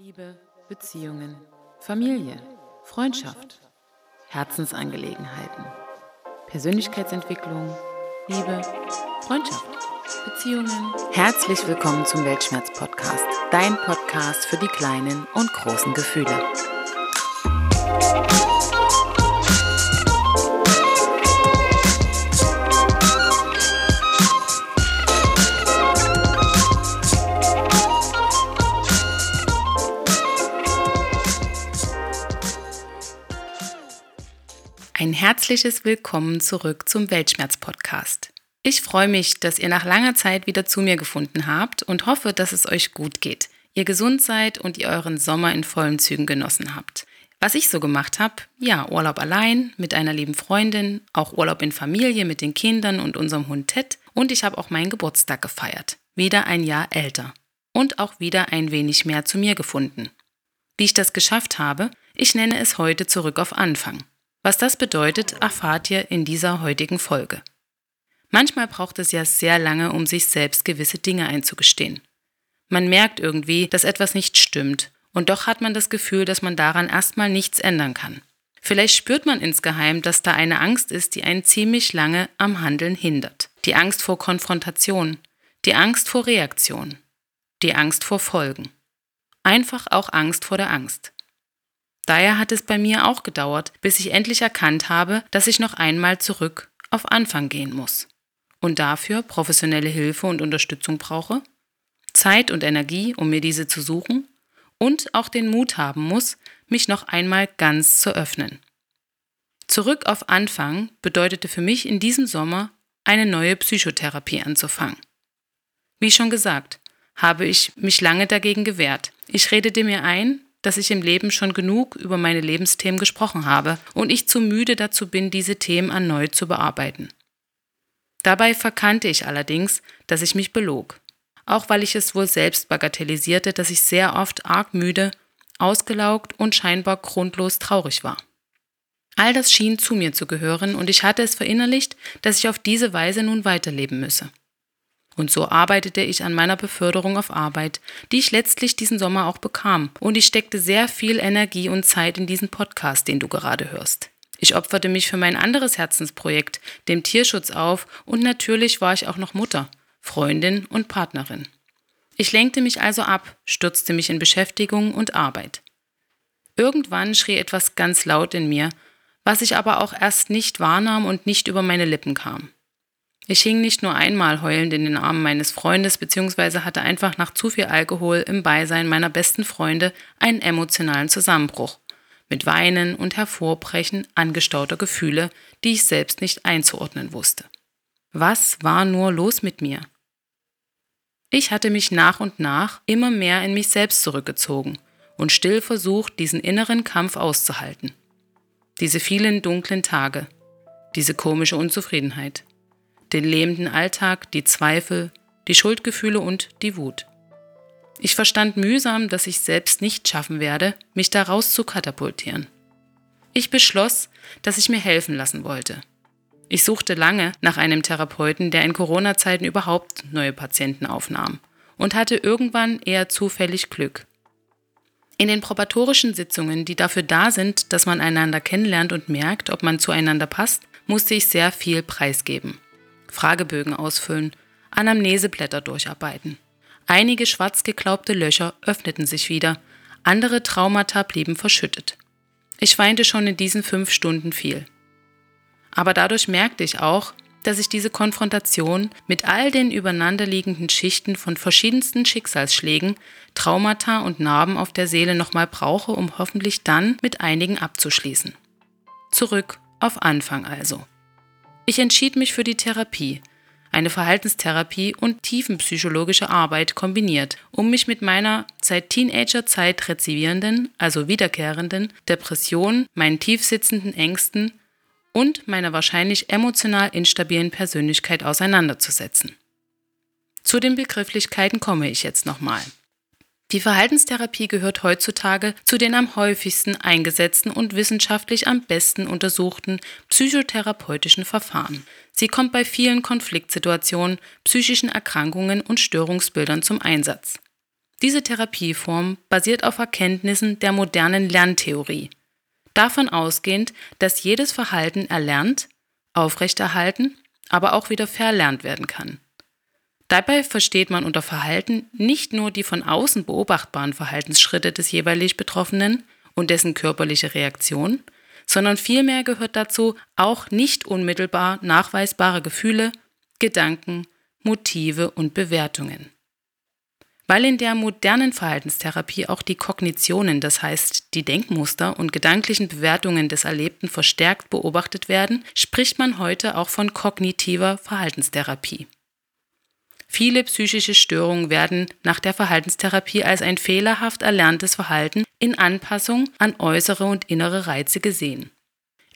Liebe, Beziehungen, Familie, Freundschaft, Herzensangelegenheiten, Persönlichkeitsentwicklung, Liebe, Freundschaft, Beziehungen. Herzlich willkommen zum Weltschmerz-Podcast, dein Podcast für die kleinen und großen Gefühle. Herzliches Willkommen zurück zum Weltschmerz-Podcast. Ich freue mich, dass ihr nach langer Zeit wieder zu mir gefunden habt und hoffe, dass es euch gut geht, ihr gesund seid und ihr euren Sommer in vollen Zügen genossen habt. Was ich so gemacht habe, ja, Urlaub allein, mit einer lieben Freundin, auch Urlaub in Familie mit den Kindern und unserem Hund Ted und ich habe auch meinen Geburtstag gefeiert. Wieder ein Jahr älter. Und auch wieder ein wenig mehr zu mir gefunden. Wie ich das geschafft habe, ich nenne es heute zurück auf Anfang. Was das bedeutet, erfahrt ihr in dieser heutigen Folge. Manchmal braucht es ja sehr lange, um sich selbst gewisse Dinge einzugestehen. Man merkt irgendwie, dass etwas nicht stimmt, und doch hat man das Gefühl, dass man daran erstmal nichts ändern kann. Vielleicht spürt man insgeheim, dass da eine Angst ist, die einen ziemlich lange am Handeln hindert. Die Angst vor Konfrontation, die Angst vor Reaktion, die Angst vor Folgen. Einfach auch Angst vor der Angst. Daher hat es bei mir auch gedauert, bis ich endlich erkannt habe, dass ich noch einmal zurück auf Anfang gehen muss. Und dafür professionelle Hilfe und Unterstützung brauche, Zeit und Energie, um mir diese zu suchen und auch den Mut haben muss, mich noch einmal ganz zu öffnen. Zurück auf Anfang bedeutete für mich in diesem Sommer eine neue Psychotherapie anzufangen. Wie schon gesagt, habe ich mich lange dagegen gewehrt. Ich redete mir ein, dass ich im Leben schon genug über meine Lebensthemen gesprochen habe und ich zu müde dazu bin, diese Themen erneut zu bearbeiten. Dabei verkannte ich allerdings, dass ich mich belog, auch weil ich es wohl selbst bagatellisierte, dass ich sehr oft arg müde, ausgelaugt und scheinbar grundlos traurig war. All das schien zu mir zu gehören und ich hatte es verinnerlicht, dass ich auf diese Weise nun weiterleben müsse. Und so arbeitete ich an meiner Beförderung auf Arbeit, die ich letztlich diesen Sommer auch bekam. Und ich steckte sehr viel Energie und Zeit in diesen Podcast, den du gerade hörst. Ich opferte mich für mein anderes Herzensprojekt, dem Tierschutz auf, und natürlich war ich auch noch Mutter, Freundin und Partnerin. Ich lenkte mich also ab, stürzte mich in Beschäftigung und Arbeit. Irgendwann schrie etwas ganz laut in mir, was ich aber auch erst nicht wahrnahm und nicht über meine Lippen kam. Ich hing nicht nur einmal heulend in den Armen meines Freundes, beziehungsweise hatte einfach nach zu viel Alkohol im Beisein meiner besten Freunde einen emotionalen Zusammenbruch. Mit Weinen und Hervorbrechen angestauter Gefühle, die ich selbst nicht einzuordnen wusste. Was war nur los mit mir? Ich hatte mich nach und nach immer mehr in mich selbst zurückgezogen und still versucht, diesen inneren Kampf auszuhalten. Diese vielen dunklen Tage, diese komische Unzufriedenheit den lähmenden Alltag, die Zweifel, die Schuldgefühle und die Wut. Ich verstand mühsam, dass ich selbst nicht schaffen werde, mich daraus zu katapultieren. Ich beschloss, dass ich mir helfen lassen wollte. Ich suchte lange nach einem Therapeuten, der in Corona-Zeiten überhaupt neue Patienten aufnahm und hatte irgendwann eher zufällig Glück. In den probatorischen Sitzungen, die dafür da sind, dass man einander kennenlernt und merkt, ob man zueinander passt, musste ich sehr viel preisgeben. Fragebögen ausfüllen, Anamneseblätter durcharbeiten. Einige schwarz geglaubte Löcher öffneten sich wieder, andere Traumata blieben verschüttet. Ich weinte schon in diesen fünf Stunden viel. Aber dadurch merkte ich auch, dass ich diese Konfrontation mit all den übereinanderliegenden Schichten von verschiedensten Schicksalsschlägen, Traumata und Narben auf der Seele nochmal brauche, um hoffentlich dann mit einigen abzuschließen. Zurück auf Anfang also. Ich entschied mich für die Therapie, eine Verhaltenstherapie und tiefenpsychologische Arbeit kombiniert, um mich mit meiner seit Teenagerzeit rezidierenden, also wiederkehrenden Depression, meinen tiefsitzenden Ängsten und meiner wahrscheinlich emotional instabilen Persönlichkeit auseinanderzusetzen. Zu den Begrifflichkeiten komme ich jetzt nochmal. Die Verhaltenstherapie gehört heutzutage zu den am häufigsten eingesetzten und wissenschaftlich am besten untersuchten psychotherapeutischen Verfahren. Sie kommt bei vielen Konfliktsituationen, psychischen Erkrankungen und Störungsbildern zum Einsatz. Diese Therapieform basiert auf Erkenntnissen der modernen Lerntheorie. Davon ausgehend, dass jedes Verhalten erlernt, aufrechterhalten, aber auch wieder verlernt werden kann. Dabei versteht man unter Verhalten nicht nur die von außen beobachtbaren Verhaltensschritte des jeweilig Betroffenen und dessen körperliche Reaktion, sondern vielmehr gehört dazu auch nicht unmittelbar nachweisbare Gefühle, Gedanken, Motive und Bewertungen. Weil in der modernen Verhaltenstherapie auch die Kognitionen, das heißt die Denkmuster und gedanklichen Bewertungen des Erlebten verstärkt beobachtet werden, spricht man heute auch von kognitiver Verhaltenstherapie. Viele psychische Störungen werden nach der Verhaltenstherapie als ein fehlerhaft erlerntes Verhalten in Anpassung an äußere und innere Reize gesehen.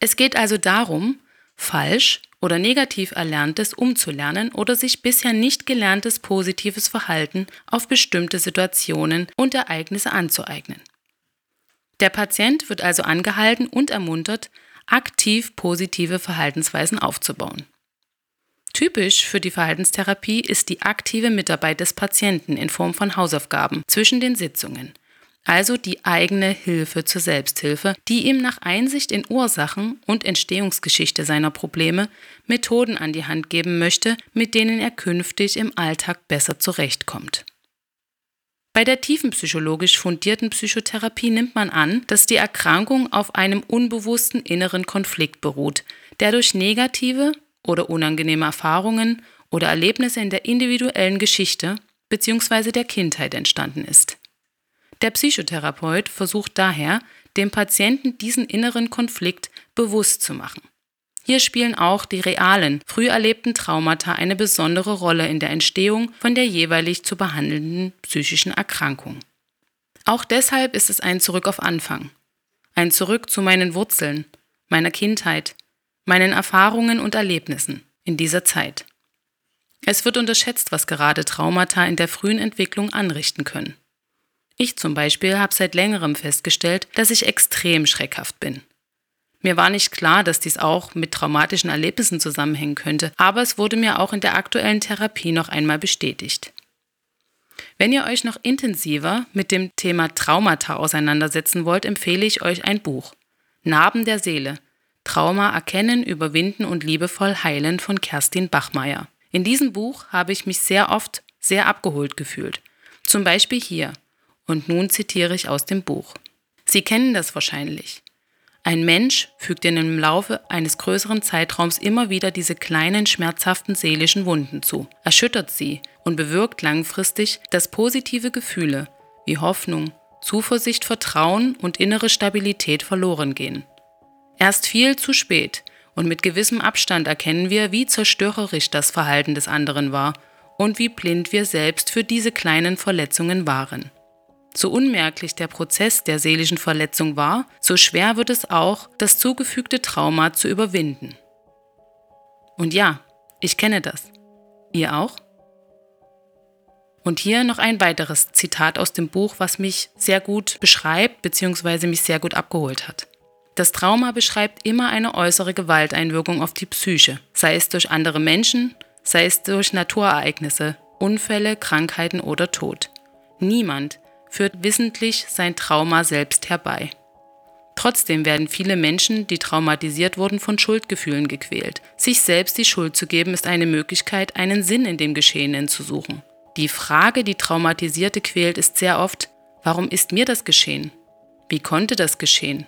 Es geht also darum, falsch oder negativ Erlerntes umzulernen oder sich bisher nicht gelerntes positives Verhalten auf bestimmte Situationen und Ereignisse anzueignen. Der Patient wird also angehalten und ermuntert, aktiv positive Verhaltensweisen aufzubauen. Typisch für die Verhaltenstherapie ist die aktive Mitarbeit des Patienten in Form von Hausaufgaben zwischen den Sitzungen, also die eigene Hilfe zur Selbsthilfe, die ihm nach Einsicht in Ursachen und Entstehungsgeschichte seiner Probleme Methoden an die Hand geben möchte, mit denen er künftig im Alltag besser zurechtkommt. Bei der tiefenpsychologisch fundierten Psychotherapie nimmt man an, dass die Erkrankung auf einem unbewussten inneren Konflikt beruht, der durch negative oder unangenehme Erfahrungen oder Erlebnisse in der individuellen Geschichte bzw. der Kindheit entstanden ist. Der Psychotherapeut versucht daher, dem Patienten diesen inneren Konflikt bewusst zu machen. Hier spielen auch die realen, früh erlebten Traumata eine besondere Rolle in der Entstehung von der jeweilig zu behandelnden psychischen Erkrankung. Auch deshalb ist es ein Zurück auf Anfang, ein Zurück zu meinen Wurzeln, meiner Kindheit, meinen Erfahrungen und Erlebnissen in dieser Zeit. Es wird unterschätzt, was gerade Traumata in der frühen Entwicklung anrichten können. Ich zum Beispiel habe seit längerem festgestellt, dass ich extrem schreckhaft bin. Mir war nicht klar, dass dies auch mit traumatischen Erlebnissen zusammenhängen könnte, aber es wurde mir auch in der aktuellen Therapie noch einmal bestätigt. Wenn ihr euch noch intensiver mit dem Thema Traumata auseinandersetzen wollt, empfehle ich euch ein Buch. Narben der Seele Trauma erkennen, überwinden und liebevoll heilen von Kerstin Bachmeier. In diesem Buch habe ich mich sehr oft sehr abgeholt gefühlt. Zum Beispiel hier. Und nun zitiere ich aus dem Buch. Sie kennen das wahrscheinlich. Ein Mensch fügt in im Laufe eines größeren Zeitraums immer wieder diese kleinen, schmerzhaften seelischen Wunden zu, erschüttert sie und bewirkt langfristig, dass positive Gefühle wie Hoffnung, Zuversicht, Vertrauen und innere Stabilität verloren gehen. Erst viel zu spät und mit gewissem Abstand erkennen wir, wie zerstörerisch das Verhalten des anderen war und wie blind wir selbst für diese kleinen Verletzungen waren. So unmerklich der Prozess der seelischen Verletzung war, so schwer wird es auch, das zugefügte Trauma zu überwinden. Und ja, ich kenne das. Ihr auch? Und hier noch ein weiteres Zitat aus dem Buch, was mich sehr gut beschreibt bzw. mich sehr gut abgeholt hat. Das Trauma beschreibt immer eine äußere Gewalteinwirkung auf die Psyche, sei es durch andere Menschen, sei es durch Naturereignisse, Unfälle, Krankheiten oder Tod. Niemand führt wissentlich sein Trauma selbst herbei. Trotzdem werden viele Menschen, die traumatisiert wurden, von Schuldgefühlen gequält. Sich selbst die Schuld zu geben, ist eine Möglichkeit, einen Sinn in dem Geschehenen zu suchen. Die Frage, die Traumatisierte quält, ist sehr oft, warum ist mir das geschehen? Wie konnte das geschehen?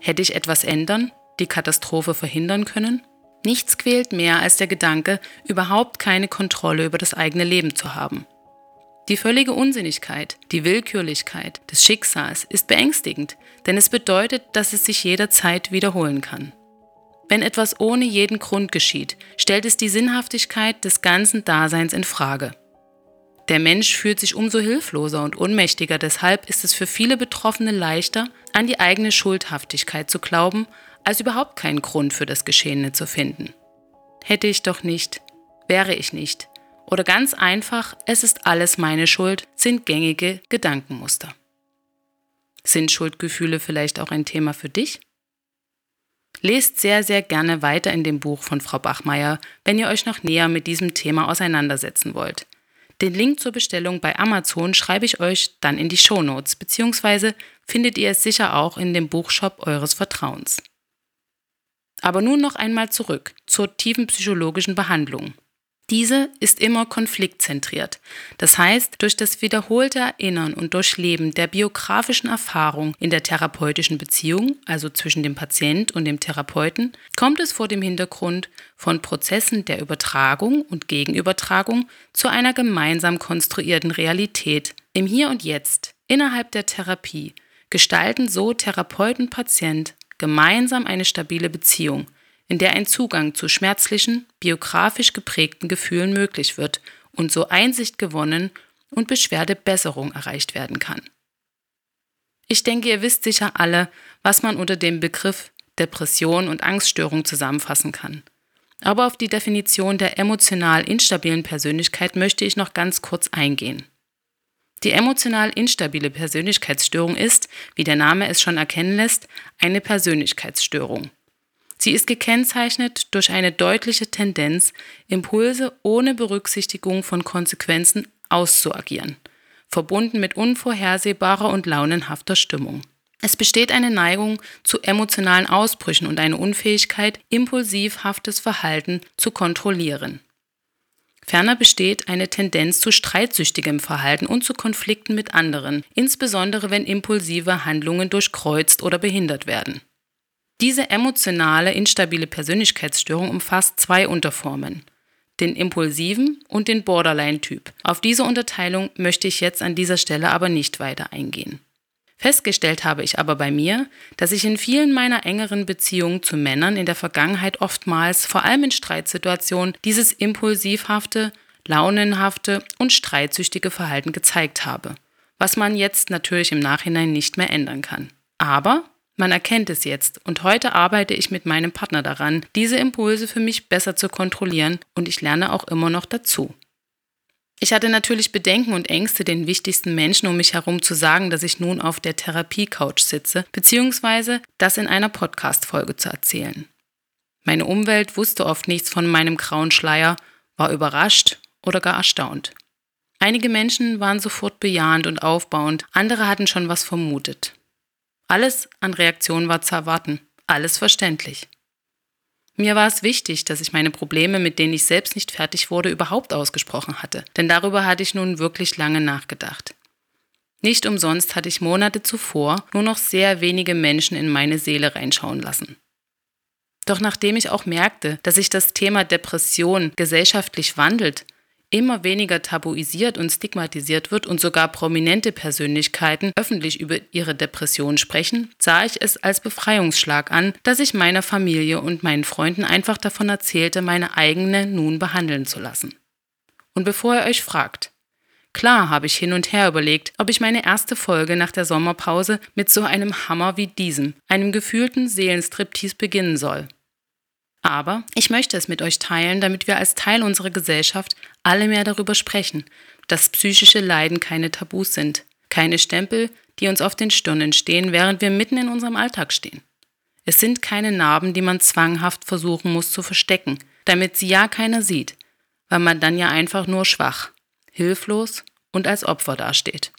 Hätte ich etwas ändern, die Katastrophe verhindern können? Nichts quält mehr als der Gedanke, überhaupt keine Kontrolle über das eigene Leben zu haben. Die völlige Unsinnigkeit, die Willkürlichkeit des Schicksals ist beängstigend, denn es bedeutet, dass es sich jederzeit wiederholen kann. Wenn etwas ohne jeden Grund geschieht, stellt es die Sinnhaftigkeit des ganzen Daseins in Frage. Der Mensch fühlt sich umso hilfloser und unmächtiger, deshalb ist es für viele Betroffene leichter, an die eigene Schuldhaftigkeit zu glauben, als überhaupt keinen Grund für das Geschehene zu finden. Hätte ich doch nicht, wäre ich nicht, oder ganz einfach, es ist alles meine Schuld, sind gängige Gedankenmuster. Sind Schuldgefühle vielleicht auch ein Thema für dich? Lest sehr, sehr gerne weiter in dem Buch von Frau Bachmeier, wenn ihr euch noch näher mit diesem Thema auseinandersetzen wollt. Den Link zur Bestellung bei Amazon schreibe ich euch dann in die Show Notes, beziehungsweise findet ihr es sicher auch in dem Buchshop eures Vertrauens. Aber nun noch einmal zurück zur tiefen psychologischen Behandlung. Diese ist immer konfliktzentriert. Das heißt, durch das wiederholte Erinnern und Durchleben der biografischen Erfahrung in der therapeutischen Beziehung, also zwischen dem Patient und dem Therapeuten, kommt es vor dem Hintergrund von Prozessen der Übertragung und Gegenübertragung zu einer gemeinsam konstruierten Realität im Hier und Jetzt innerhalb der Therapie gestalten so Therapeut und Patient gemeinsam eine stabile Beziehung, in der ein Zugang zu schmerzlichen, biografisch geprägten Gefühlen möglich wird und so Einsicht gewonnen und Beschwerdebesserung erreicht werden kann. Ich denke, ihr wisst sicher alle, was man unter dem Begriff Depression und Angststörung zusammenfassen kann. Aber auf die Definition der emotional instabilen Persönlichkeit möchte ich noch ganz kurz eingehen. Die emotional instabile Persönlichkeitsstörung ist, wie der Name es schon erkennen lässt, eine Persönlichkeitsstörung. Sie ist gekennzeichnet durch eine deutliche Tendenz, Impulse ohne Berücksichtigung von Konsequenzen auszuagieren, verbunden mit unvorhersehbarer und launenhafter Stimmung. Es besteht eine Neigung zu emotionalen Ausbrüchen und eine Unfähigkeit, impulsivhaftes Verhalten zu kontrollieren. Ferner besteht eine Tendenz zu streitsüchtigem Verhalten und zu Konflikten mit anderen, insbesondere wenn impulsive Handlungen durchkreuzt oder behindert werden. Diese emotionale, instabile Persönlichkeitsstörung umfasst zwei Unterformen, den impulsiven und den Borderline-Typ. Auf diese Unterteilung möchte ich jetzt an dieser Stelle aber nicht weiter eingehen. Festgestellt habe ich aber bei mir, dass ich in vielen meiner engeren Beziehungen zu Männern in der Vergangenheit oftmals, vor allem in Streitsituationen, dieses impulsivhafte, launenhafte und streitsüchtige Verhalten gezeigt habe, was man jetzt natürlich im Nachhinein nicht mehr ändern kann. Aber man erkennt es jetzt und heute arbeite ich mit meinem Partner daran, diese Impulse für mich besser zu kontrollieren und ich lerne auch immer noch dazu. Ich hatte natürlich Bedenken und Ängste, den wichtigsten Menschen um mich herum zu sagen, dass ich nun auf der Therapie-Couch sitze, beziehungsweise das in einer Podcast-Folge zu erzählen. Meine Umwelt wusste oft nichts von meinem grauen Schleier, war überrascht oder gar erstaunt. Einige Menschen waren sofort bejahend und aufbauend, andere hatten schon was vermutet. Alles an Reaktionen war zu erwarten, alles verständlich. Mir war es wichtig, dass ich meine Probleme, mit denen ich selbst nicht fertig wurde, überhaupt ausgesprochen hatte, denn darüber hatte ich nun wirklich lange nachgedacht. Nicht umsonst hatte ich Monate zuvor nur noch sehr wenige Menschen in meine Seele reinschauen lassen. Doch nachdem ich auch merkte, dass sich das Thema Depression gesellschaftlich wandelt, immer weniger tabuisiert und stigmatisiert wird und sogar prominente Persönlichkeiten öffentlich über ihre Depression sprechen, sah ich es als Befreiungsschlag an, dass ich meiner Familie und meinen Freunden einfach davon erzählte, meine eigene nun behandeln zu lassen. Und bevor ihr euch fragt, Klar habe ich hin und her überlegt, ob ich meine erste Folge nach der Sommerpause mit so einem Hammer wie diesem, einem gefühlten Seelenstriptease beginnen soll. Aber ich möchte es mit euch teilen, damit wir als Teil unserer Gesellschaft alle mehr darüber sprechen, dass psychische Leiden keine Tabus sind, keine Stempel, die uns auf den Stirnen stehen, während wir mitten in unserem Alltag stehen. Es sind keine Narben, die man zwanghaft versuchen muss zu verstecken, damit sie ja keiner sieht, weil man dann ja einfach nur schwach, hilflos und als Opfer dasteht.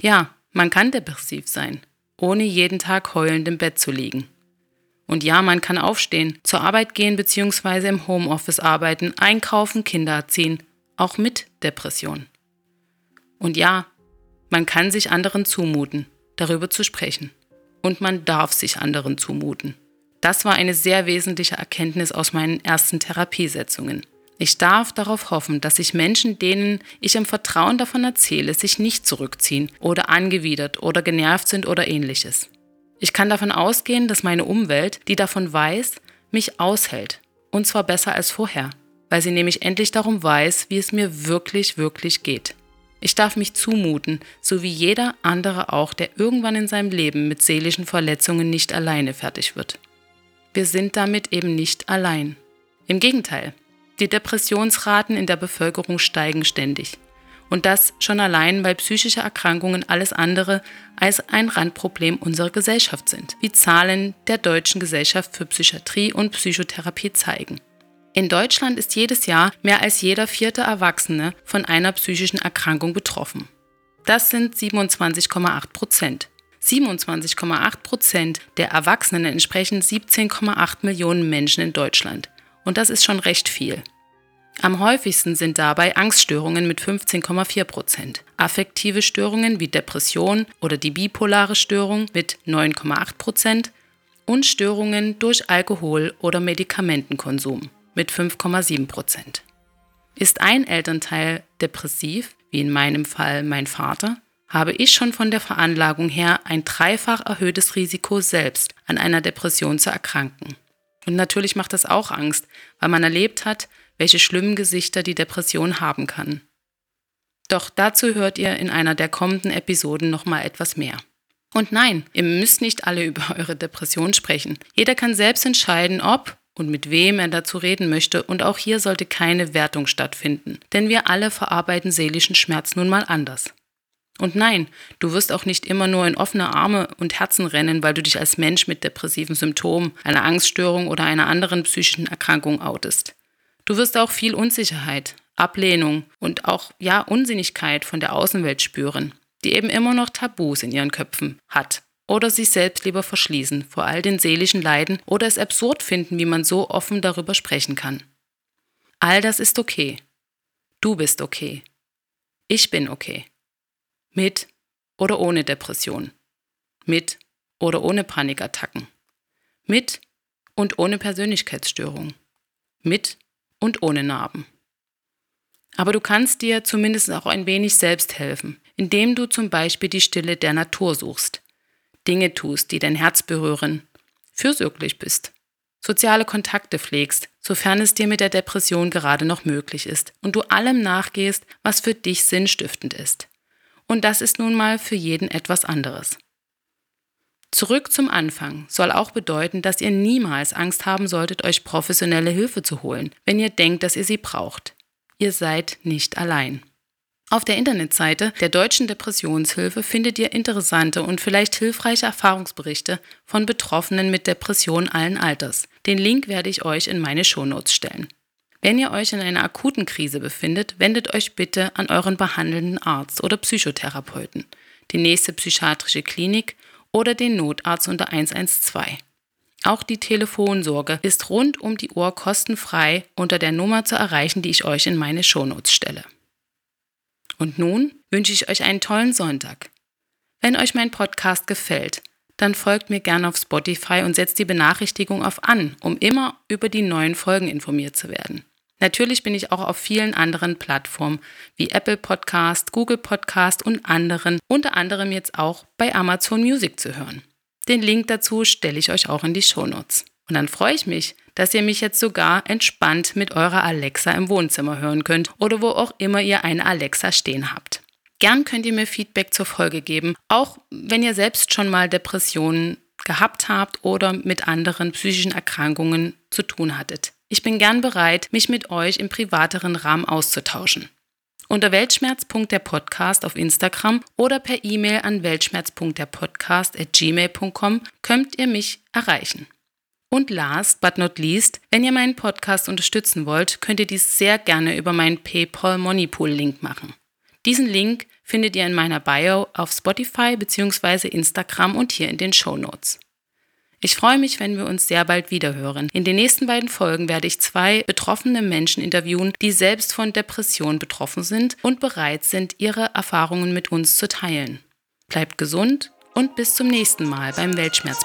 Ja, man kann depressiv sein, ohne jeden Tag heulend im Bett zu liegen. Und ja, man kann aufstehen, zur Arbeit gehen bzw. im Homeoffice arbeiten, einkaufen, Kinder erziehen, auch mit Depression. Und ja, man kann sich anderen zumuten, darüber zu sprechen. Und man darf sich anderen zumuten. Das war eine sehr wesentliche Erkenntnis aus meinen ersten Therapiesetzungen. Ich darf darauf hoffen, dass sich Menschen, denen ich im Vertrauen davon erzähle, sich nicht zurückziehen oder angewidert oder genervt sind oder ähnliches. Ich kann davon ausgehen, dass meine Umwelt, die davon weiß, mich aushält. Und zwar besser als vorher, weil sie nämlich endlich darum weiß, wie es mir wirklich, wirklich geht. Ich darf mich zumuten, so wie jeder andere auch, der irgendwann in seinem Leben mit seelischen Verletzungen nicht alleine fertig wird. Wir sind damit eben nicht allein. Im Gegenteil, die Depressionsraten in der Bevölkerung steigen ständig. Und das schon allein, weil psychische Erkrankungen alles andere als ein Randproblem unserer Gesellschaft sind, wie Zahlen der Deutschen Gesellschaft für Psychiatrie und Psychotherapie zeigen. In Deutschland ist jedes Jahr mehr als jeder vierte Erwachsene von einer psychischen Erkrankung betroffen. Das sind 27,8 Prozent. 27,8 Prozent der Erwachsenen entsprechen 17,8 Millionen Menschen in Deutschland. Und das ist schon recht viel. Am häufigsten sind dabei Angststörungen mit 15,4 Prozent, affektive Störungen wie Depression oder die bipolare Störung mit 9,8 Prozent und Störungen durch Alkohol- oder Medikamentenkonsum mit 5,7 Prozent. Ist ein Elternteil depressiv, wie in meinem Fall mein Vater, habe ich schon von der Veranlagung her ein dreifach erhöhtes Risiko selbst an einer Depression zu erkranken. Und natürlich macht das auch Angst, weil man erlebt hat, welche schlimmen Gesichter die Depression haben kann. Doch dazu hört ihr in einer der kommenden Episoden nochmal etwas mehr. Und nein, ihr müsst nicht alle über eure Depression sprechen. Jeder kann selbst entscheiden, ob und mit wem er dazu reden möchte, und auch hier sollte keine Wertung stattfinden, denn wir alle verarbeiten seelischen Schmerz nun mal anders. Und nein, du wirst auch nicht immer nur in offene Arme und Herzen rennen, weil du dich als Mensch mit depressiven Symptomen, einer Angststörung oder einer anderen psychischen Erkrankung outest. Du wirst auch viel Unsicherheit, Ablehnung und auch ja Unsinnigkeit von der Außenwelt spüren, die eben immer noch Tabus in ihren Köpfen hat oder sich selbst lieber verschließen vor all den seelischen Leiden oder es absurd finden, wie man so offen darüber sprechen kann. All das ist okay. Du bist okay. Ich bin okay. Mit oder ohne Depression. Mit oder ohne Panikattacken. Mit und ohne Persönlichkeitsstörung. Mit und ohne Narben. Aber du kannst dir zumindest auch ein wenig selbst helfen, indem du zum Beispiel die Stille der Natur suchst, Dinge tust, die dein Herz berühren, fürsorglich bist, soziale Kontakte pflegst, sofern es dir mit der Depression gerade noch möglich ist und du allem nachgehst, was für dich sinnstiftend ist. Und das ist nun mal für jeden etwas anderes. Zurück zum Anfang soll auch bedeuten, dass ihr niemals Angst haben solltet, euch professionelle Hilfe zu holen, wenn ihr denkt, dass ihr sie braucht. Ihr seid nicht allein. Auf der Internetseite der Deutschen Depressionshilfe findet ihr interessante und vielleicht hilfreiche Erfahrungsberichte von Betroffenen mit Depression allen Alters. Den Link werde ich euch in meine Shownotes stellen. Wenn ihr euch in einer akuten Krise befindet, wendet euch bitte an euren behandelnden Arzt oder Psychotherapeuten, die nächste psychiatrische Klinik oder den Notarzt unter 112. Auch die Telefonsorge ist rund um die Uhr kostenfrei unter der Nummer zu erreichen, die ich euch in meine Shownotes stelle. Und nun wünsche ich euch einen tollen Sonntag. Wenn euch mein Podcast gefällt, dann folgt mir gerne auf Spotify und setzt die Benachrichtigung auf an, um immer über die neuen Folgen informiert zu werden. Natürlich bin ich auch auf vielen anderen Plattformen wie Apple Podcast, Google Podcast und anderen, unter anderem jetzt auch bei Amazon Music zu hören. Den Link dazu stelle ich euch auch in die Shownotes. Und dann freue ich mich, dass ihr mich jetzt sogar entspannt mit eurer Alexa im Wohnzimmer hören könnt oder wo auch immer ihr eine Alexa stehen habt. Gern könnt ihr mir Feedback zur Folge geben, auch wenn ihr selbst schon mal Depressionen gehabt habt oder mit anderen psychischen Erkrankungen zu tun hattet. Ich bin gern bereit, mich mit euch im privateren Rahmen auszutauschen. Unter weltschmerz.der-podcast auf Instagram oder per E-Mail an weltschmerz.derpodcast@gmail.com könnt ihr mich erreichen. Und last but not least, wenn ihr meinen Podcast unterstützen wollt, könnt ihr dies sehr gerne über meinen PayPal Moneypool Link machen. Diesen Link findet ihr in meiner Bio auf Spotify bzw. Instagram und hier in den Show Notes. Ich freue mich, wenn wir uns sehr bald wiederhören. In den nächsten beiden Folgen werde ich zwei betroffene Menschen interviewen, die selbst von Depressionen betroffen sind und bereit sind, ihre Erfahrungen mit uns zu teilen. Bleibt gesund und bis zum nächsten Mal beim Weltschmerz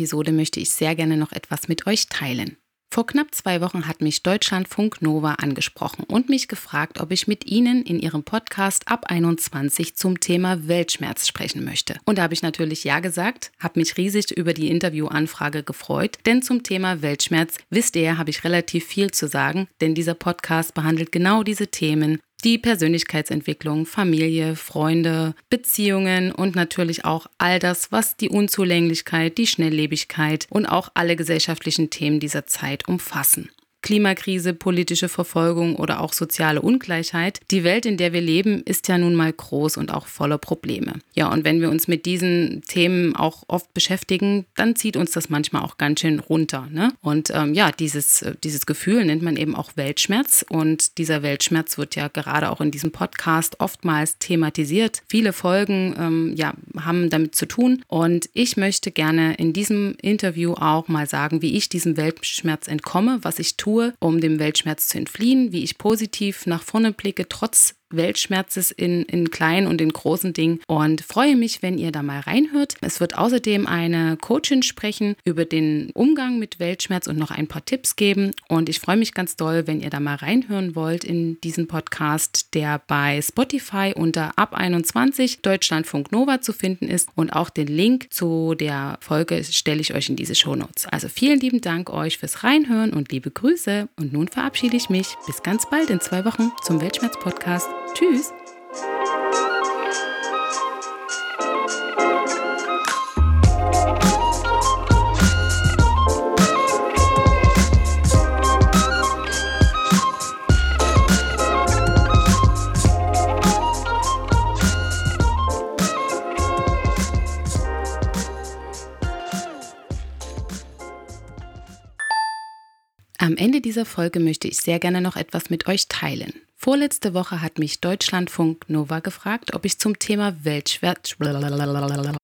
Episode möchte ich sehr gerne noch etwas mit euch teilen. Vor knapp zwei Wochen hat mich Deutschlandfunk Nova angesprochen und mich gefragt, ob ich mit Ihnen in Ihrem Podcast ab 21 zum Thema Weltschmerz sprechen möchte. Und da habe ich natürlich Ja gesagt, habe mich riesig über die Interviewanfrage gefreut, denn zum Thema Weltschmerz, wisst ihr, habe ich relativ viel zu sagen, denn dieser Podcast behandelt genau diese Themen, die Persönlichkeitsentwicklung, Familie, Freunde, Beziehungen und natürlich auch all das, was die Unzulänglichkeit, die Schnelllebigkeit und auch alle gesellschaftlichen Themen dieser Zeit umfassen. Klimakrise, politische Verfolgung oder auch soziale Ungleichheit. Die Welt, in der wir leben, ist ja nun mal groß und auch voller Probleme. Ja, und wenn wir uns mit diesen Themen auch oft beschäftigen, dann zieht uns das manchmal auch ganz schön runter. Ne? Und ähm, ja, dieses, äh, dieses Gefühl nennt man eben auch Weltschmerz. Und dieser Weltschmerz wird ja gerade auch in diesem Podcast oftmals thematisiert. Viele Folgen ähm, ja, haben damit zu tun. Und ich möchte gerne in diesem Interview auch mal sagen, wie ich diesem Weltschmerz entkomme, was ich tue tue, um dem Weltschmerz zu entfliehen, wie ich positiv nach vorne blicke, trotz Weltschmerzes in, in kleinen und in großen Dingen und freue mich, wenn ihr da mal reinhört. Es wird außerdem eine Coachin sprechen über den Umgang mit Weltschmerz und noch ein paar Tipps geben und ich freue mich ganz doll, wenn ihr da mal reinhören wollt in diesen Podcast, der bei Spotify unter Ab 21 Deutschlandfunk Nova zu finden ist und auch den Link zu der Folge stelle ich euch in diese Show Notes. Also vielen lieben Dank euch fürs Reinhören und liebe Grüße und nun verabschiede ich mich. Bis ganz bald in zwei Wochen zum Weltschmerz Podcast. Tschüss. Dieser Folge möchte ich sehr gerne noch etwas mit euch teilen. Vorletzte Woche hat mich Deutschlandfunk Nova gefragt, ob ich zum Thema Weltschmerz